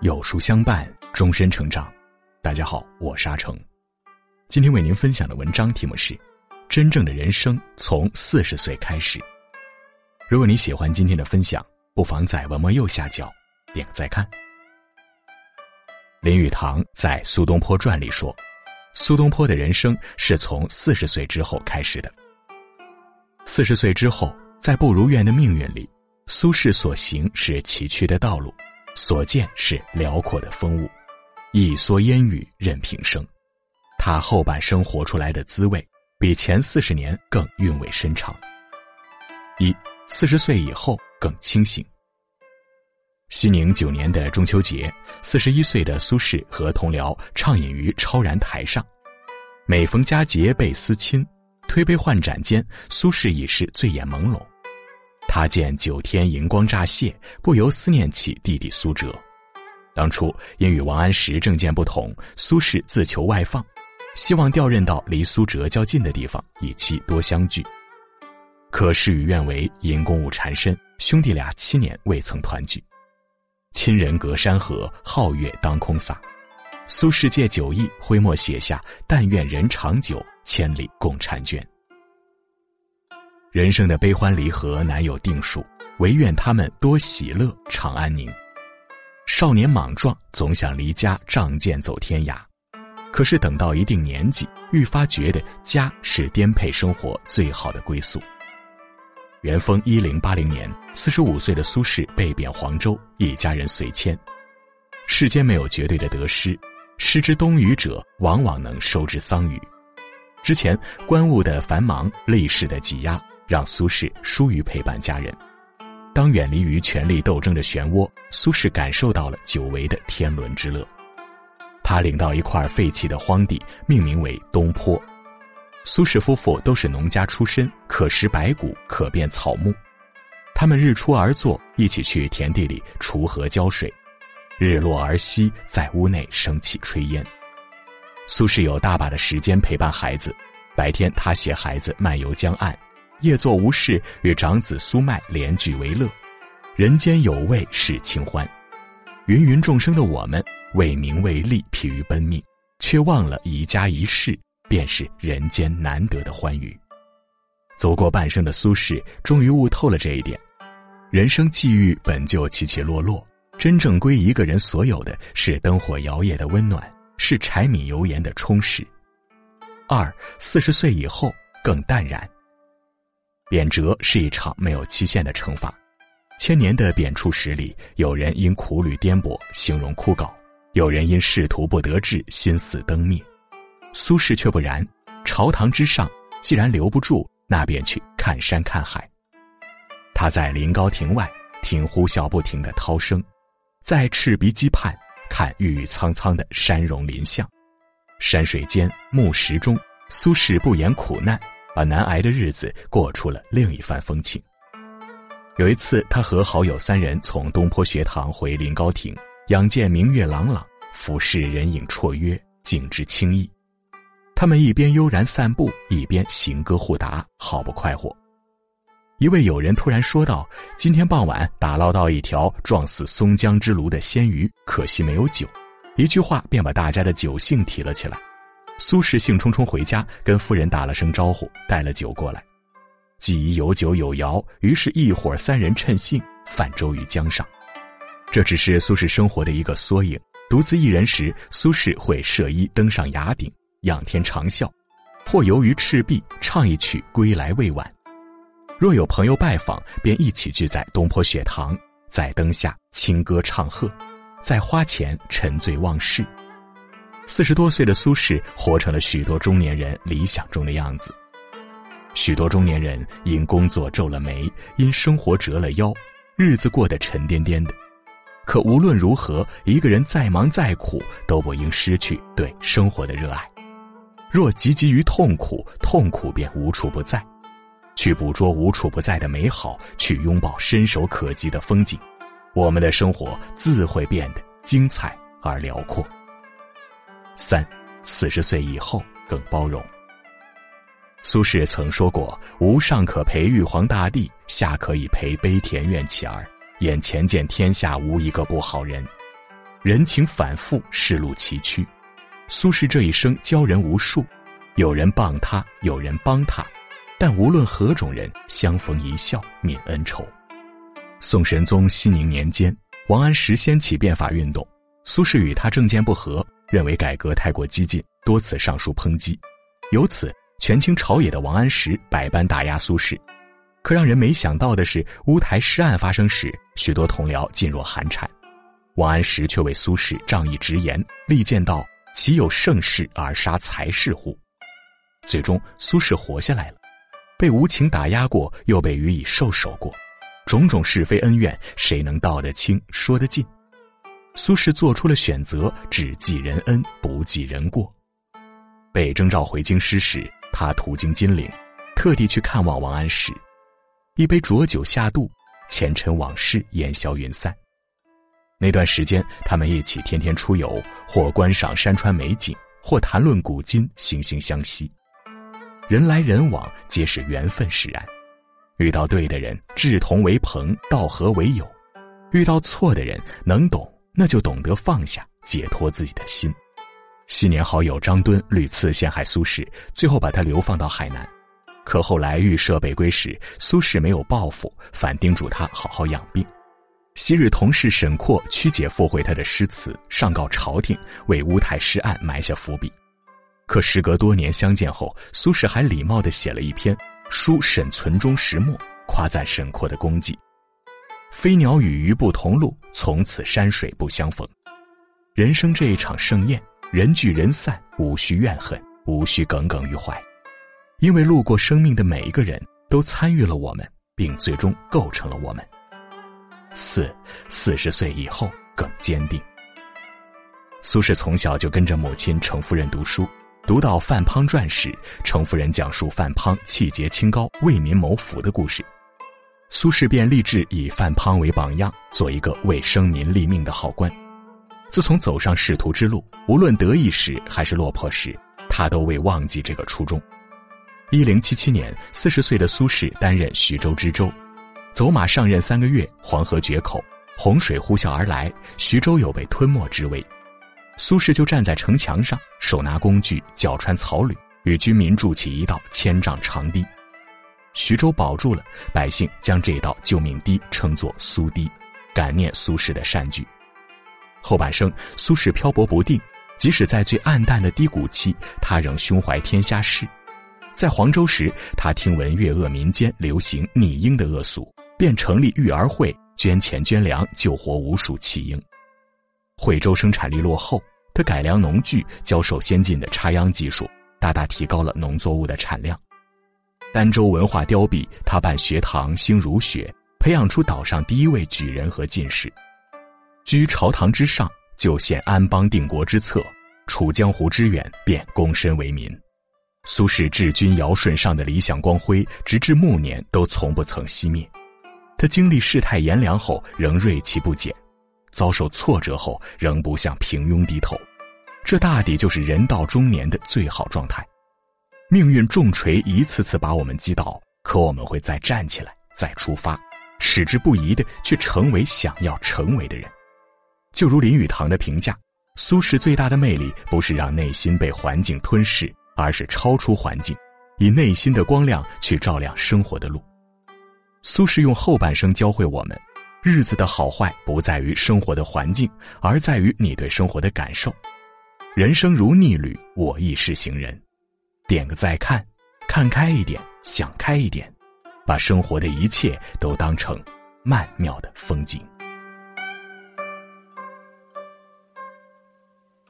有书相伴，终身成长。大家好，我是阿成。今天为您分享的文章题目是：真正的人生从四十岁开始。如果你喜欢今天的分享，不妨在文末右下角点个再看。林语堂在《苏东坡传》里说：“苏东坡的人生是从四十岁之后开始的。四十岁之后，在不如愿的命运里，苏轼所行是崎岖的道路。”所见是辽阔的风物，一蓑烟雨任平生。他后半生活出来的滋味，比前四十年更韵味深长。一四十岁以后更清醒。熙宁九年的中秋节，四十一岁的苏轼和同僚畅饮于超然台上，每逢佳节倍思亲，推杯换盏间，苏轼已是醉眼朦胧。他见九天银光乍泄，不由思念起弟弟苏辙。当初因与王安石政见不同，苏轼自求外放，希望调任到离苏辙较近的地方，以期多相聚。可事与愿违，因公务缠身，兄弟俩七年未曾团聚。亲人隔山河，皓月当空洒。苏轼借酒意，挥墨写下：“但愿人长久，千里共婵娟。”人生的悲欢离合难有定数，唯愿他们多喜乐，常安宁。少年莽撞，总想离家仗剑走天涯，可是等到一定年纪，愈发觉得家是颠沛生活最好的归宿。元丰一零八零年，四十五岁的苏轼被贬黄州，一家人随迁。世间没有绝对的得失，失之东隅者，往往能收之桑榆。之前官务的繁忙，历史的挤压。让苏轼疏于陪伴家人。当远离于权力斗争的漩涡，苏轼感受到了久违的天伦之乐。他领到一块废弃的荒地，命名为东坡。苏轼夫妇都是农家出身，可食白谷，可辨草木。他们日出而作，一起去田地里锄禾浇水；日落而息，在屋内升起炊烟。苏轼有大把的时间陪伴孩子，白天他携孩子漫游江岸。夜作无事，与长子苏迈联句为乐，人间有味是清欢。芸芸众生的我们，为名为利疲于奔命，却忘了一家一室便是人间难得的欢愉。走过半生的苏轼，终于悟透了这一点：人生际遇本就起起落落，真正归一个人所有的是灯火摇曳的温暖，是柴米油盐的充实。二四十岁以后更淡然。贬谪是一场没有期限的惩罚，千年的贬黜史里，有人因苦旅颠簸，形容枯槁；有人因仕途不得志，心死灯灭。苏轼却不然，朝堂之上，既然留不住，那便去看山看海。他在临高亭外听呼啸不停的涛声，在赤鼻矶畔看郁郁苍苍的山容林相，山水间，木石中，苏轼不言苦难。把难挨的日子过出了另一番风情。有一次，他和好友三人从东坡学堂回临高亭，仰见明月朗朗，俯视人影绰约，景致清逸。他们一边悠然散步，一边行歌互答，好不快活。一位友人突然说道：“今天傍晚打捞到一条撞死松江之鲈的鲜鱼，可惜没有酒。”一句话便把大家的酒兴提了起来。苏轼兴冲冲回家，跟夫人打了声招呼，带了酒过来。既已有酒有肴，于是，一伙三人趁兴泛舟于江上。这只是苏轼生活的一个缩影。独自一人时，苏轼会设衣登上崖顶，仰天长啸；或游于赤壁，唱一曲《归来未晚》。若有朋友拜访，便一起聚在东坡雪堂，在灯下轻歌唱和，在花前沉醉忘事。四十多岁的苏轼，活成了许多中年人理想中的样子。许多中年人因工作皱了眉，因生活折了腰，日子过得沉甸甸的。可无论如何，一个人再忙再苦，都不应失去对生活的热爱。若汲汲于痛苦，痛苦便无处不在。去捕捉无处不在的美好，去拥抱伸手可及的风景，我们的生活自会变得精彩而辽阔。三，四十岁以后更包容。苏轼曾说过：“吾上可陪玉皇大帝，下可以陪卑田院乞儿，眼前见天下无一个不好人。”人情反复，世路崎岖。苏轼这一生教人无数，有人谤他，有人帮他，但无论何种人，相逢一笑泯恩仇。宋神宗熙宁年间，王安石掀起变法运动，苏轼与他政见不合，认为改革太过激进，多次上书抨击。由此，权倾朝野的王安石百般打压苏轼。可让人没想到的是，乌台诗案发生时，许多同僚噤若寒蝉，王安石却为苏轼仗义直言，力谏道。岂有盛世而杀才士乎？最终，苏轼活下来了，被无情打压过，又被予以受首过，种种是非恩怨，谁能道得清、说得尽？苏轼做出了选择，只记人恩，不记人过。被征召回京师时，他途经金陵，特地去看望王安石，一杯浊酒下肚，前尘往事烟消云散。那段时间，他们一起天天出游，或观赏山川美景，或谈论古今，惺惺相惜。人来人往，皆是缘分使然。遇到对的人，志同为朋，道合为友；遇到错的人，能懂那就懂得放下，解脱自己的心。昔年好友张敦屡次陷害苏轼，最后把他流放到海南。可后来预设北归时，苏轼没有报复，反叮嘱他好好养病。昔日同事沈括曲解附会他的诗词，上告朝廷，为乌台诗案埋下伏笔。可时隔多年相见后，苏轼还礼貌地写了一篇《书沈存中石墨》，夸赞沈括的功绩：“飞鸟与鱼不同路，从此山水不相逢。”人生这一场盛宴，人聚人散，无需怨恨，无需耿耿于怀，因为路过生命的每一个人都参与了我们，并最终构成了我们。四四十岁以后更坚定。苏轼从小就跟着母亲程夫人读书，读到范滂传时，程夫人讲述范滂气节清高、为民谋福的故事，苏轼便立志以范滂为榜样，做一个为生民立命的好官。自从走上仕途之路，无论得意时还是落魄时，他都未忘记这个初衷。一零七七年，四十岁的苏轼担任徐州知州。走马上任三个月，黄河决口，洪水呼啸而来，徐州有被吞没之危。苏轼就站在城墙上，手拿工具，脚穿草履，与军民筑起一道千丈长堤。徐州保住了，百姓将这道救命堤称作苏堤，感念苏轼的善举。后半生，苏轼漂泊不定，即使在最暗淡的低谷期，他仍胸怀天下事。在黄州时，他听闻越鄂民间流行溺婴的恶俗。便成立育儿会，捐钱捐粮，救活无数弃婴。惠州生产力落后，他改良农具，教授先进的插秧技术，大大提高了农作物的产量。儋州文化凋敝，他办学堂兴儒学，培养出岛上第一位举人和进士。居朝堂之上，就献安邦定国之策；处江湖之远，便躬身为民。苏轼治君尧舜上的理想光辉，直至暮年都从不曾熄灭。他经历世态炎凉后仍锐气不减，遭受挫折后仍不向平庸低头，这大抵就是人到中年的最好状态。命运重锤一次次把我们击倒，可我们会再站起来，再出发，矢志不移的去成为想要成为的人。就如林语堂的评价，苏轼最大的魅力不是让内心被环境吞噬，而是超出环境，以内心的光亮去照亮生活的路。苏轼用后半生教会我们：日子的好坏不在于生活的环境，而在于你对生活的感受。人生如逆旅，我亦是行人。点个再看，看开一点，想开一点，把生活的一切都当成曼妙的风景。